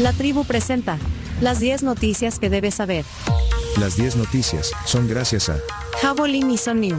La tribu presenta las 10 noticias que debes saber. Las 10 noticias son gracias a Javelin y New.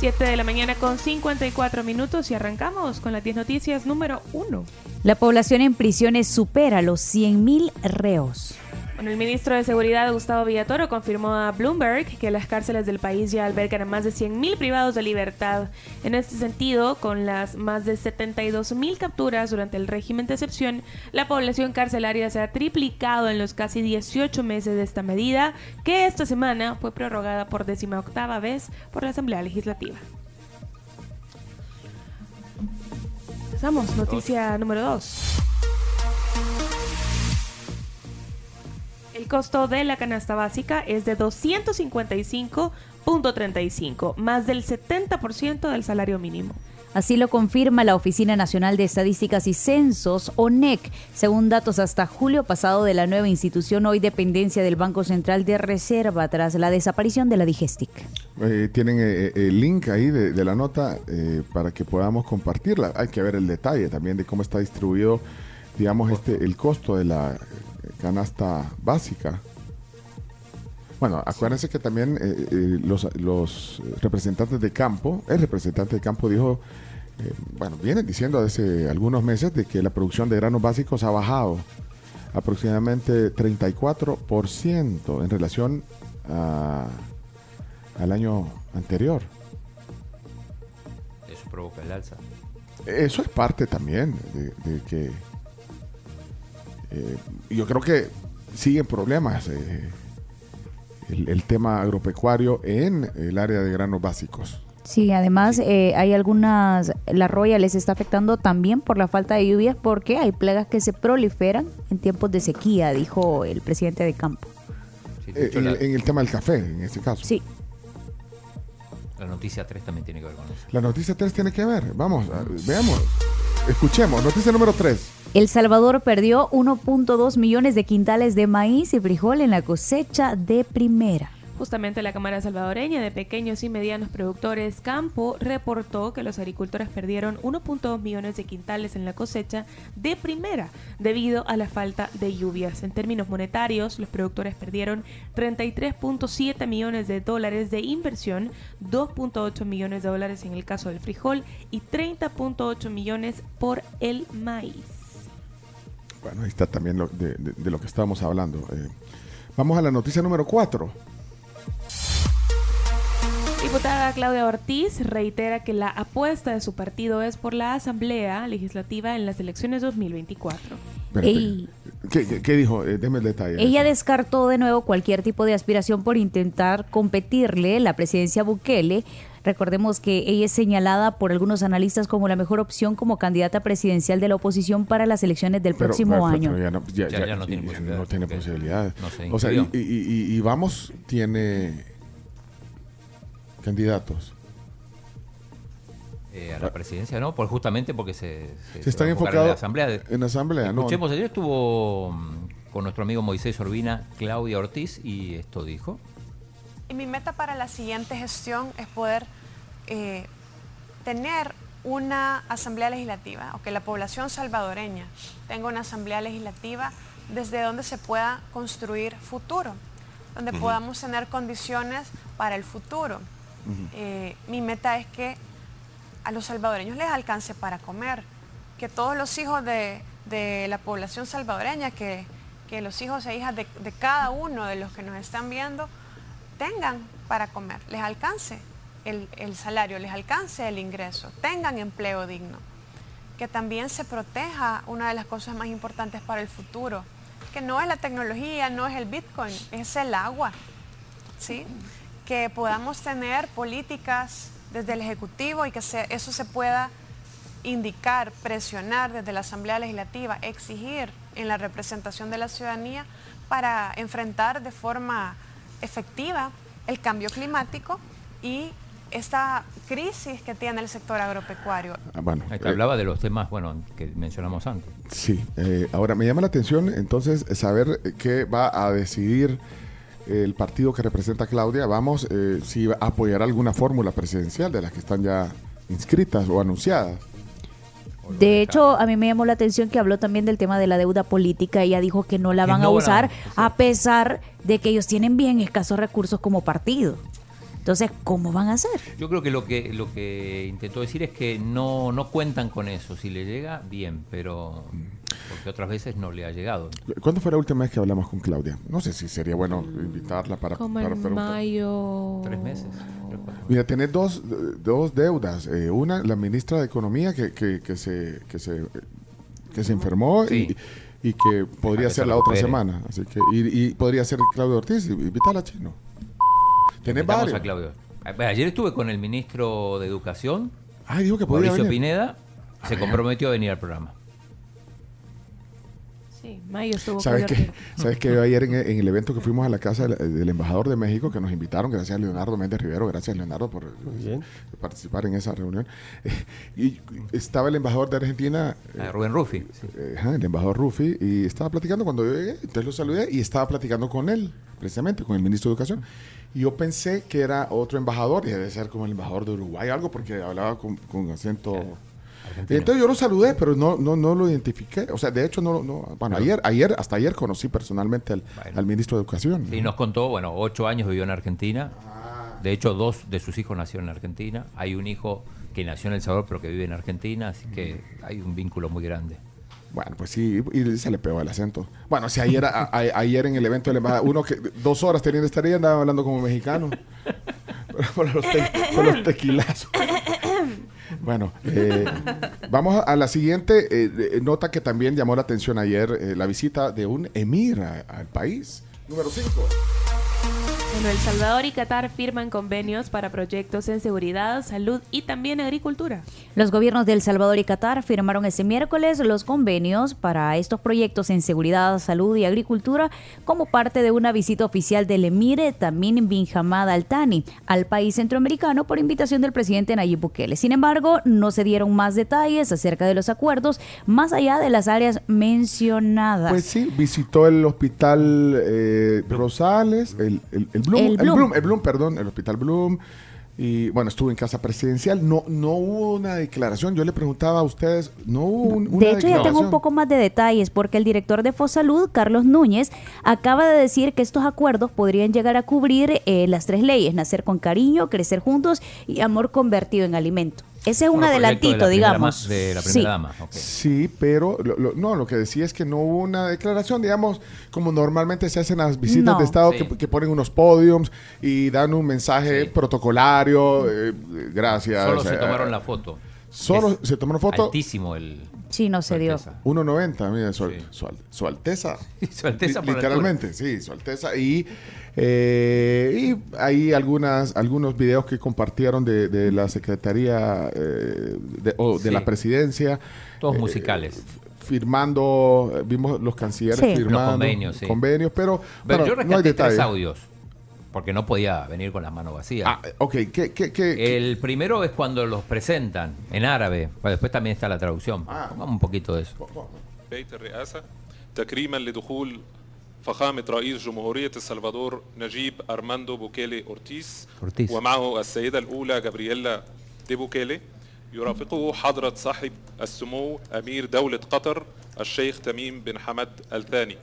7 de la mañana con 54 minutos y arrancamos con las 10 noticias número 1. La población en prisiones supera los 100.000 reos. Bueno, el ministro de Seguridad, Gustavo Villatoro, confirmó a Bloomberg que las cárceles del país ya albergan a más de 100.000 privados de libertad. En este sentido, con las más de 72.000 capturas durante el régimen de excepción, la población carcelaria se ha triplicado en los casi 18 meses de esta medida, que esta semana fue prorrogada por décima octava vez por la Asamblea Legislativa. Pasamos, noticia número 2. El costo de la canasta básica es de 255.35, más del 70% del salario mínimo. Así lo confirma la Oficina Nacional de Estadísticas y Censos, ONEC, según datos hasta julio pasado de la nueva institución, hoy dependencia del Banco Central de Reserva, tras la desaparición de la Digestic. Eh, tienen eh, eh, el link ahí de, la nota para que podamos compartirla. Hay que ver el detalle también de cómo está distribuido, digamos, este el costo de la canasta básica. Bueno, acuérdense que también eh, eh, los, representantes de campo, el representante de campo dijo, eh, bueno, vienen diciendo hace algunos meses de que la producción de granos básicos ha bajado aproximadamente 34% en relación al año anterior. Eso provoca el alza. Eso es parte también de que eh, yo creo que siguen problemas eh, el, tema agropecuario en el área de granos básicos. Sí, además eh, hay algunas, la roya les está afectando también por la falta de lluvias porque hay plagas que se proliferan en tiempos de sequía, dijo el presidente de campo. en, el, tema del café, en este caso. Sí. La noticia 3 también tiene que ver con eso. La noticia 3 tiene que ver, vamos, veamos, escuchemos, noticia número 3. El Salvador perdió 1.2 millones de quintales de maíz y frijol en la cosecha de primera. Justamente la Cámara Salvadoreña de Pequeños y Medianos Productores Campo reportó que los agricultores perdieron 1.2 millones de quintales en la cosecha de primera debido a la falta de lluvias. En términos monetarios, los productores perdieron 33.7 millones de dólares de inversión, 2.8 millones de dólares en el caso del frijol y 30.8 millones por el maíz. Bueno, ahí está también lo, de, lo que estábamos hablando. Eh, vamos a la noticia número 4. Diputada Claudia Ortiz reitera que la apuesta de su partido es por la Asamblea Legislativa en las elecciones 2024. ¿Qué, dijo? Eh, el detalle. Ella descartó de nuevo cualquier tipo de aspiración por intentar competirle la presidencia Bukele Recordemos que ella es señalada por algunos analistas como la mejor opción como candidata presidencial de la oposición para las elecciones del próximo año. ya, no, tiene posibilidades. o sea, y, vamos, tiene candidatos. Eh, a la presidencia no, por justamente porque se, se, están enfocados en la asamblea. En la asamblea, Escuchemos, ayer estuvo mm, con nuestro amigo Moisés Orbina, Claudia Ortiz, y esto dijo. Y mi meta para la siguiente gestión es poder eh, tener una asamblea legislativa o que la población salvadoreña tenga una asamblea legislativa desde donde se pueda construir futuro, donde podamos tener condiciones para el futuro. Eh, mi meta es que a los salvadoreños les alcance para comer, que todos los hijos de, la población salvadoreña, que, los hijos e hijas de cada uno de los que nos están viendo, tengan para comer, les alcance el, salario, les alcance el ingreso, tengan empleo digno. Que también se proteja una de las cosas más importantes para el futuro, que no es la tecnología, no es el Bitcoin, es el agua. ¿sí? Que podamos tener políticas desde el Ejecutivo y que eso se pueda indicar, presionar desde la Asamblea Legislativa, exigir en la representación de la ciudadanía para enfrentar de forma efectiva el cambio climático y esta crisis que tiene el sector agropecuario. Ah, bueno, eh, hablaba de los temas bueno, que mencionamos antes. Sí, eh, ahora me llama la atención entonces saber qué va a decidir el partido que representa a Claudia. Vamos, eh, si va a apoyar alguna fórmula presidencial de las que están ya inscritas o anunciadas. De hecho, a mí me llamó la atención que habló también del tema de la deuda política. Ella dijo que no la van no a van a usar a pesar de que ellos tienen bien escasos recursos como partido. Entonces, ¿cómo van a hacer? Yo creo que lo que lo que intentó decir es que no, no cuentan con eso. Si le llega, bien, pero porque otras veces no le ha llegado. ¿Cuándo fue la última vez que hablamos con Claudia? No sé si sería bueno invitarla para, Como para en preguntar. mayo. Tres meses. Mira, tenés dos, dos deudas. Eh, una, la ministra de Economía que, que, que se, que, se, que se enfermó Sí. y, y que podría ser la otra semana. Así que, y, y podría ser Claudio Ortiz. Invítala, chino. Tenés varios. a Claudio. A- Ayer estuve con el ministro de Educación, dijo que Mauricio venir. Pineda, se comprometió a venir al programa. Sí, mayo estuvo ¿Sabes? Ortiz. ¿Sabes qué? Ayer en, en el evento que fuimos a la casa del, del embajador de México, que nos invitaron, gracias a Leonardo Méndez Rivero, gracias Leonardo por eh, participar en esa reunión. y estaba el embajador de Argentina, A Rubén Rufi. sí. eh, el embajador Rufi, y estaba platicando cuando yo llegué, entonces lo saludé y estaba platicando con él, precisamente, con el ministro de Educación. Y yo pensé que era otro embajador, y debe ser como el embajador de Uruguay, algo, porque hablaba con, con acento... Argentina. Entonces yo lo saludé, pero no, no, no lo identifiqué. O sea, de hecho, no, no bueno, ayer, ayer, hasta ayer conocí personalmente al, Bueno. al ministro de Educación. Sí, nos contó, bueno, ocho años vivió en Argentina. De hecho, dos de sus hijos nacieron en Argentina. Hay un hijo que nació en El Salvador, pero que vive en Argentina, así que hay un vínculo muy grande. Bueno, pues sí, y se le pegó el acento. Bueno, si ayer, a- a- ayer en el evento de la embajada, uno que dos horas teniendo esta ahí andaba hablando como mexicano. por, los te- por los tequilazos. Bueno, eh, vamos a la siguiente eh, eh, nota que también llamó la atención ayer, eh, la visita de un emir al país. Número 5. Bueno, El Salvador y Qatar firman convenios para proyectos en seguridad, salud y también agricultura. Los gobiernos de El Salvador y Qatar firmaron este miércoles los convenios para estos proyectos en seguridad, salud y agricultura como parte de una visita oficial del emir Tamim bin Hamad Al Thani al país centroamericano por invitación del presidente Nayib Bukele. Sin embargo, no se dieron más detalles acerca de los acuerdos más allá de las áreas mencionadas. Pues sí, visitó el hospital eh, Rosales, el, el, el Bloom, El el Bloom. El Bloom, perdón, el hospital Bloom. Y bueno, estuvo en casa presidencial. No, no hubo una declaración. Yo le preguntaba a ustedes, no hubo un- una De hecho, ya tengo un poco más de detalles porque el director de Fosalud, Carlos Núñez, acaba de decir que estos acuerdos podrían llegar a cubrir eh, las tres leyes, nacer con cariño, crecer juntos y amor convertido en alimento. Ese es un Bueno, de adelantito, la primera digamos. De la Sí. primera dama. ok. Sí, pero lo- lo- no, lo que decía es que no hubo una declaración, digamos, como normalmente se hacen las visitas No. de Estado, Sí. que, que ponen unos podiums y dan un mensaje Sí. protocolario. eh, gracias. Solo se eh, tomaron la foto. Solo Es se tomaron foto. Altísimo el. Sí, no se dio. Alteza. 1.90, mire, su, Sí. su al- su Alteza. Su Alteza por Literalmente, sí, su Alteza. Y, eh, y hay algunas, algunos videos que compartieron de, de la Secretaría eh, de, o de Sí. la Presidencia. Todos eh, musicales. Firmando, vimos los cancilleres Sí. firmando Los convenios, sí. convenios, pero, Pero bueno, yo no hay rescaté tres detalles. audios. Porque no podía venir con las manos vacías. Ah, ok, ¿qué, qué, qué- El primero es cuando los presentan en árabe. Pero después también está la traducción. Ah. Pongamos un poquito de eso. فخامة رئيس جمهورية السلفادور نجيب أرماندو بوكيلي أورتيس أورتيس. ومعه السيدة الأولى جابرييلا دي بوكيلي يرافقه حضرة صاحب السمو أمير دولة قطر الشيخ تميم بن حمد الثاني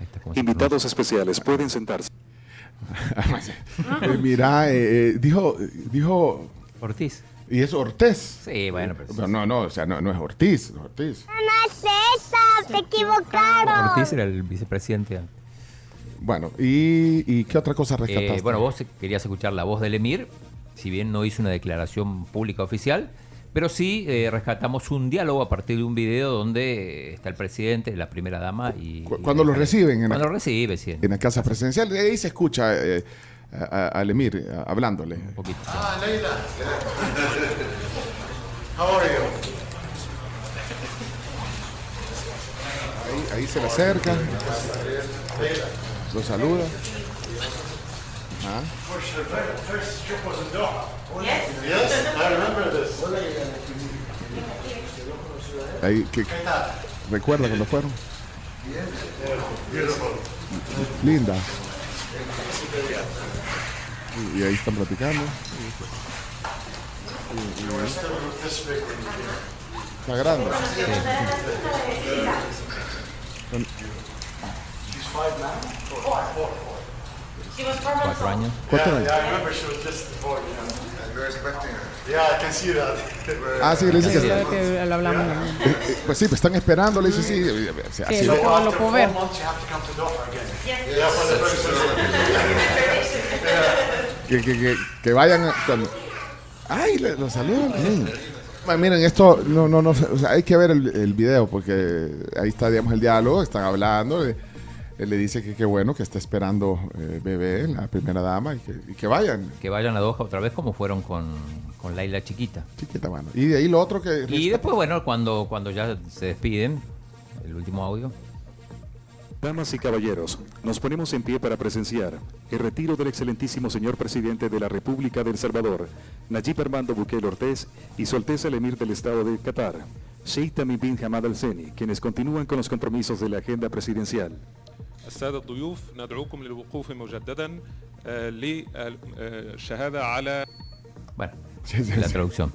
Ahí está, ¿cómo se Invitados especiales, pueden sentarse. eh, mira, eh, eh, dijo, dijo? Ortiz. Y es Ortiz. Sí, bueno, pero. No, no, no, o sea, no, no es Ortiz, no es Ortiz. No es esa, te equivocaron. Ortiz era el vicepresidente. antes. Bueno, ¿y, y qué otra cosa rescataste? Eh, bueno, vos querías escuchar la voz del Emir, si bien no hizo una declaración pública oficial, pero sí eh, rescatamos un diálogo a partir de un video donde eh, está el presidente, la primera dama y... Cu- cuando lo reciben en la- Cuando lo recibe, sí. en la casa presidencial, ahí se escucha eh, a- a- al emir eh, hablándole. Un poquito. Ahí, ahí se le acerca, lo saluda. Ajá. Ahí, ¿qué- ¿Recuerda cuando fueron? Linda. Y, y ahí están platicando. Está grande. Cuatro años. Cuatro años. Ah, sí, le dice que Sí. Lo que lo hablamos. Eh, eh, Pues sí, pues están esperando, le dice sí. Que así lo, puedo- lo puedo ver. que, que, que, que vayan. a- cuando- ¡Ay! Los saludan. mm. Miren, esto no, no, no, o sea, hay que ver el, el video porque ahí está, digamos, el diálogo, están hablando. eh, él le dice que qué bueno que está esperando eh, bebé, la primera dama, y que, y que vayan. Que vayan a Doha otra vez como fueron con, con Laila Chiquita. Chiquita, bueno. Y de ahí lo otro que. Y después, bueno, cuando, cuando ya se despiden, el último audio. Damas y caballeros, nos ponemos en pie para presenciar el retiro del excelentísimo señor presidente de la República de El Salvador, Nayib Armando Bukele Ortiz, y su Alteza el Emir del Estado de Qatar, Sheikh Tamim bin Hamad Al Thani, quienes continúan con los compromisos de la agenda presidencial. السادة الضيوف ندعوكم للوقوف مجددا آه، للشهادة على Bueno, Sí, sí, la sí. traducción.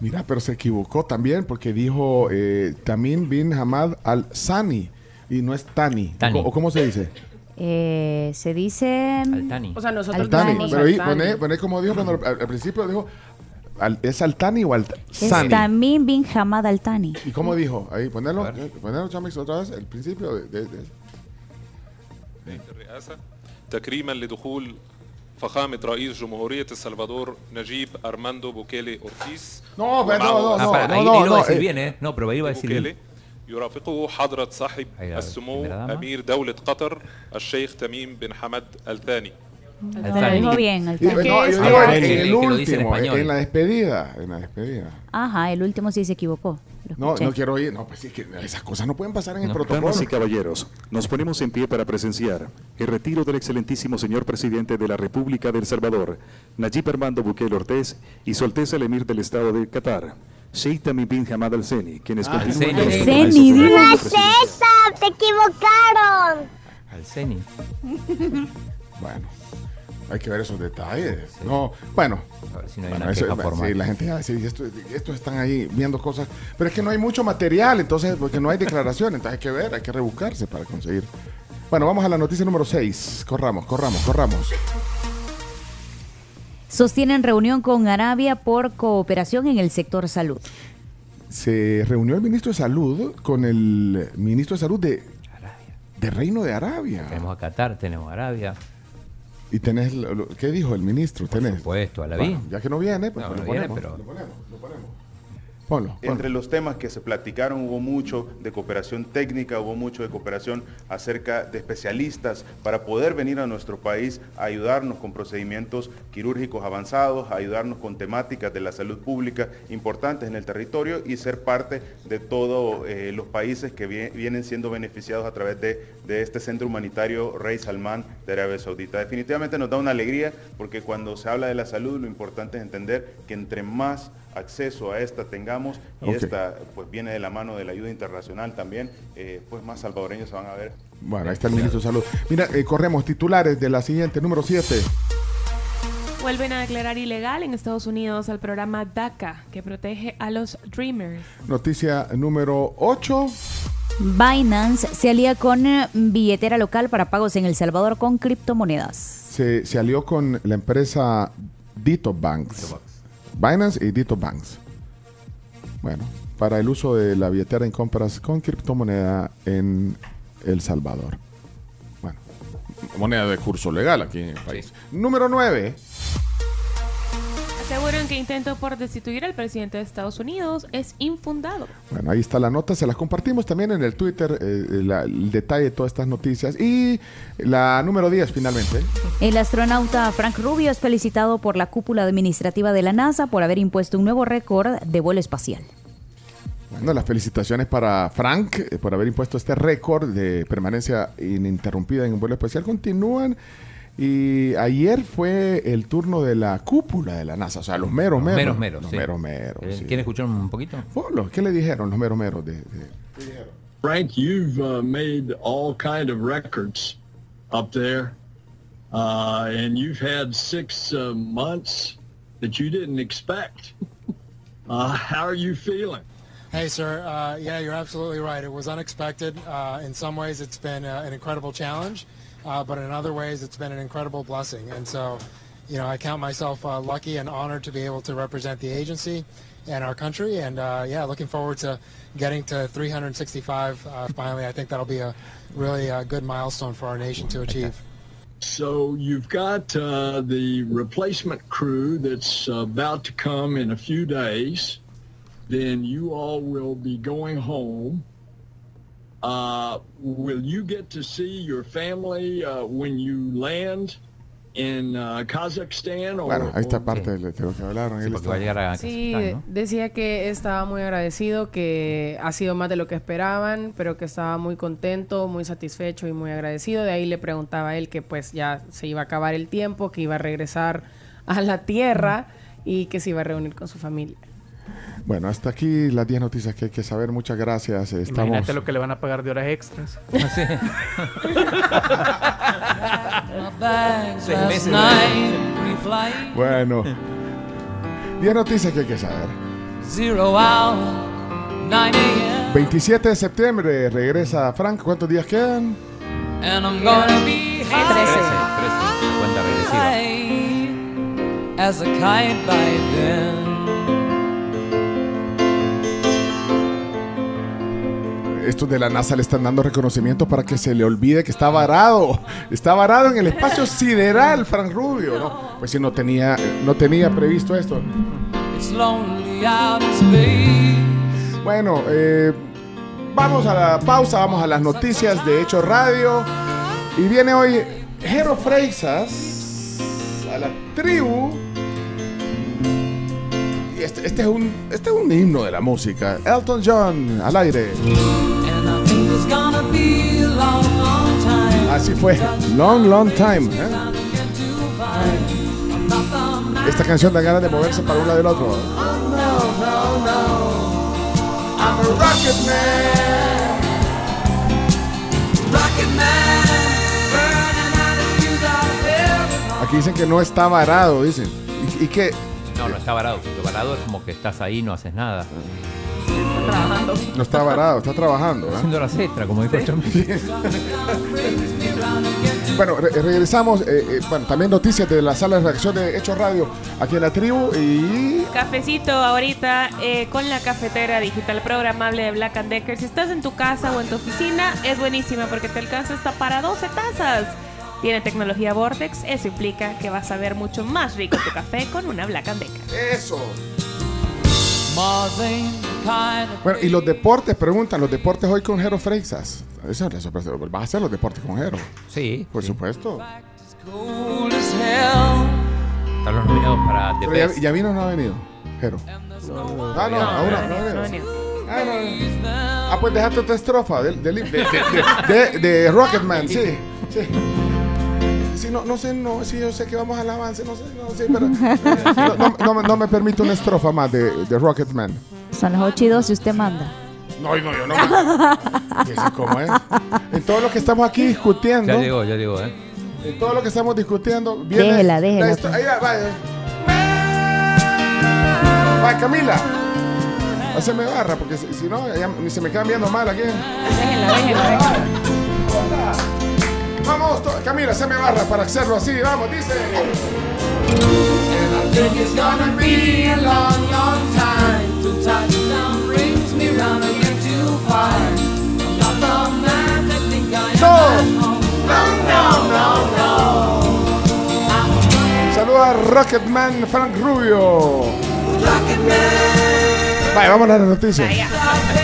Mira, pero se equivocó también porque dijo eh, Tamim bin Hamad al Sani y no es Tani. Tani. ¿O, o cómo se dice? Eh, se dice... Altani. O sea, nosotros Al Tani. decimos Pero ahí Altani. poné, poné como dijo cuando al, al principio dijo al- ¿es al Tani o al Es Sani? Tamim bin Hamad Al Thani. ¿Y cómo dijo? Ahí, ponerlo, A ver. eh, ponerlo, Chamix, otra vez, el principio de, de- de- الرئاسة تكريما لدخول فخامة رئيس جمهورية السلفادور نجيب أرماندو بوكيلي أورتيس No, pero no, ومعه no, Ah, no, para, no, ahí, no, ahí lo va a no, decir eh, bien, ¿eh? No, pero ahí va a decir بوكيلي bien. يرافقه حضرة صاحب أيوة، السمو primera dama. أمير دولة قطر الشيخ تميم بن حمد الثاني Lo Altani. dijo bien, y- Altani. no, yo es? digo en, Ah, en que- el que lo dice en último, en, español. en la despedida, en la despedida. Ajá, el último sí se equivocó. Lo No, escuché. no quiero oír, no, pues sí que esas cosas no pueden pasar en el No. protocolo. Damas y caballeros, nos ponemos en pie para presenciar el retiro del excelentísimo señor presidente de la República de El Salvador, Nayib Armando Bukele Ortiz, y su Alteza el Emir del Estado de Qatar, Sheikh bin Hamad Al Thani, quienes Ah, continúan Al la digo. No agenda es presidencial. esa, te equivocaron. Al Ceni. Bueno, hay que ver esos detalles. No, bueno. A ver si no hay bueno, una eso- sí, la gente va a decir, esto, estos están ahí viendo cosas. Pero es que no hay mucho material, entonces, porque no hay declaración, entonces hay que ver, hay que rebuscarse para conseguir. Bueno, vamos a la noticia número 6. Corramos, corramos, corramos. Sostienen reunión con Arabia por cooperación en el sector salud. Se reunió el ministro de Salud con el ministro de Salud de, de Reino de Arabia. Tenemos a Qatar, tenemos a Arabia, Y tenés, lo- lo- ¿qué dijo el ministro? por Tenés. supuesto, a la Bueno, ya que no viene, pues No, lo no viene, ponemos. pero- Lo ponemos, lo ponemos. Entre los temas que se platicaron hubo mucho de cooperación técnica, hubo mucho de cooperación acerca de especialistas para poder venir a nuestro país a ayudarnos con procedimientos quirúrgicos avanzados, a ayudarnos con temáticas de la salud pública importantes en el territorio y ser parte de todos eh, los países que vie- vienen siendo beneficiados a través de, de este centro humanitario Rey Salman de Arabia Saudita. Definitivamente nos da una alegría porque cuando se habla de la salud lo importante es entender que entre más acceso a esta tengamos y esta pues viene de la mano de la ayuda internacional también, eh, pues más salvadoreños se van a ver Bueno, ahí está el ministro de Salud. Mira, eh, corremos titulares de la siguiente, número 7. Vuelven a declarar ilegal en Estados Unidos al programa DACA, que protege a los Dreamers. Noticia número 8. Binance se alía con eh, billetera local para pagos en El Salvador con criptomonedas. Se, se alió con la empresa Dito Banks. Binance y Dito Banks. Bueno, para el uso de la billetera en compras con criptomoneda en El Salvador. Bueno, moneda de curso legal aquí en el país. Número 9. Que intento por destituir al presidente de Estados Unidos es infundado. Bueno, ahí está la nota, se las compartimos también en el Twitter, eh, la- el detalle de todas estas noticias. Y la número 10 finalmente. El astronauta Frank Rubio es felicitado por la cúpula administrativa de la NASA por haber impuesto un nuevo récord de vuelo espacial. Bueno, las felicitaciones para Frank eh, por haber impuesto este récord de permanencia ininterrumpida en un vuelo especial. Continúan. Y ayer fue el turno de la cúpula de la NASA, o sea, los meros meros. meros meros. Los sí. meros meros. Eh, sí. ¿Quieren escuchar un poquito? Polo, ¿Qué le dijeron los meros meros? De, de- Frank, you've uh, made all kind of records up there, uh, and you've had six uh, months that you didn't expect. Uh, how are you feeling? Hey, sir. Uh, yeah, you're absolutely right. It was unexpected. Uh, in some ways, it's been uh, an incredible challenge, uh, but in other ways, it's been an incredible blessing. And so, you know, I count myself uh, lucky and honored to be able to represent the agency and our country. And uh, yeah, looking forward to getting to 365 uh, finally. I think that'll be a really good milestone for our nation to achieve. So you've got uh, the replacement crew that's about to come in a few days. Then you all will be going home. Uh, will you get to see your family uh, when you land in uh, Kazakhstan? Or, Bueno, ahí está parte de de lo que hablaron. Sí, va a llegar a Sí, Kazajstán, ¿no? decía que estaba muy agradecido, que ha sido más de lo que esperaban, pero que estaba muy contento, muy satisfecho y muy agradecido. De ahí le preguntaba a él que pues ya se iba a acabar el tiempo, que iba a regresar a la tierra y que se iba a reunir con su familia. Bueno, hasta aquí las 10 noticias que hay que saber. Muchas gracias. Estamos... Imagínate lo que le van a pagar de horas extras. Bueno. 10 noticias que hay que saber. Zero hour, 9 a.m. 27 de septiembre regresa Frank. ¿Cuántos días quedan? And I'm gonna be high, Cuenta regresiva. Estos de la NASA le están dando reconocimiento para que se le olvide que está varado. Está varado en el espacio sideral, Frank Rubio. ¿no? Pues si no tenía, no tenía previsto esto. Bueno, eh, vamos a la pausa, vamos a las noticias de Hecho Radio. Y viene hoy Jero Freisas a la tribu. Y este, este es un, este es un himno de la música. Elton John al aire. Así fue. Long, long time. ¿eh? Esta canción da ganas de moverse para un lado y el otro. No, no, no. I'm a rocket man. Rocket man. Aquí dicen que no está varado, dicen. Y, y que No, no está varado. Porque varado es como que estás ahí y no haces nada. Trabajando. no está varado, está trabajando. ¿eh? Haciendo horas extra, como dijo Chomí. Bueno, re- regresamos. eh, eh, bueno, también noticias de la sala de reacción de Hechos Radio aquí en la tribu. Y Cafecito ahorita eh, con la cafetera digital programable de Black and Decker. Si estás en tu casa o en tu oficina, es buenísima porque te alcanza hasta para 12 tazas. Tiene tecnología Vortex, eso implica que vas a ver mucho más rico tu café con una Black and Decker. Eso. Bueno, y los deportes, preguntan, los deportes hoy con Jero Freixas. Esa es la sorpresa. ¿Vas a hacer los deportes con Jero? Sí. Por supuesto. as hell. Están los nominados para The Pero ya, Best. ya vino o no ha venido, Jero. Ah, no, aún no, no ha venido. Ah, no, no. Ah, pues déjate otra estrofa de, de, de- de Rocketman, sí. sí. Sí, no, no sé, no, sí, yo sé que vamos al avance, no sé, no sé, pero no, no- no me- no me permite una estrofa más de, de Rocketman. Son las 8 y 2 y usted manda. No, no, yo no. cómo es. En todo lo que estamos aquí discutiendo, Ya llegó, ya llegó, ¿eh? en todo lo que estamos discutiendo, viene Déjela, déjela. la estro- Ahí va, vaya. Va, Camila. Haceme barra, porque si, si no, ya ni se me quedan viendo mal aquí. Déjenla, déjenla. Vamos, Camila, haceme barra para hacerlo así. Vamos, dice. I think it's gonna be a long, long time till touchdown brings me round again to find I'm not the man that think I am. No, no, no, no. Saluda a Rocketman Frank Rubio. Vaya, vamos a las noticias. Vaya.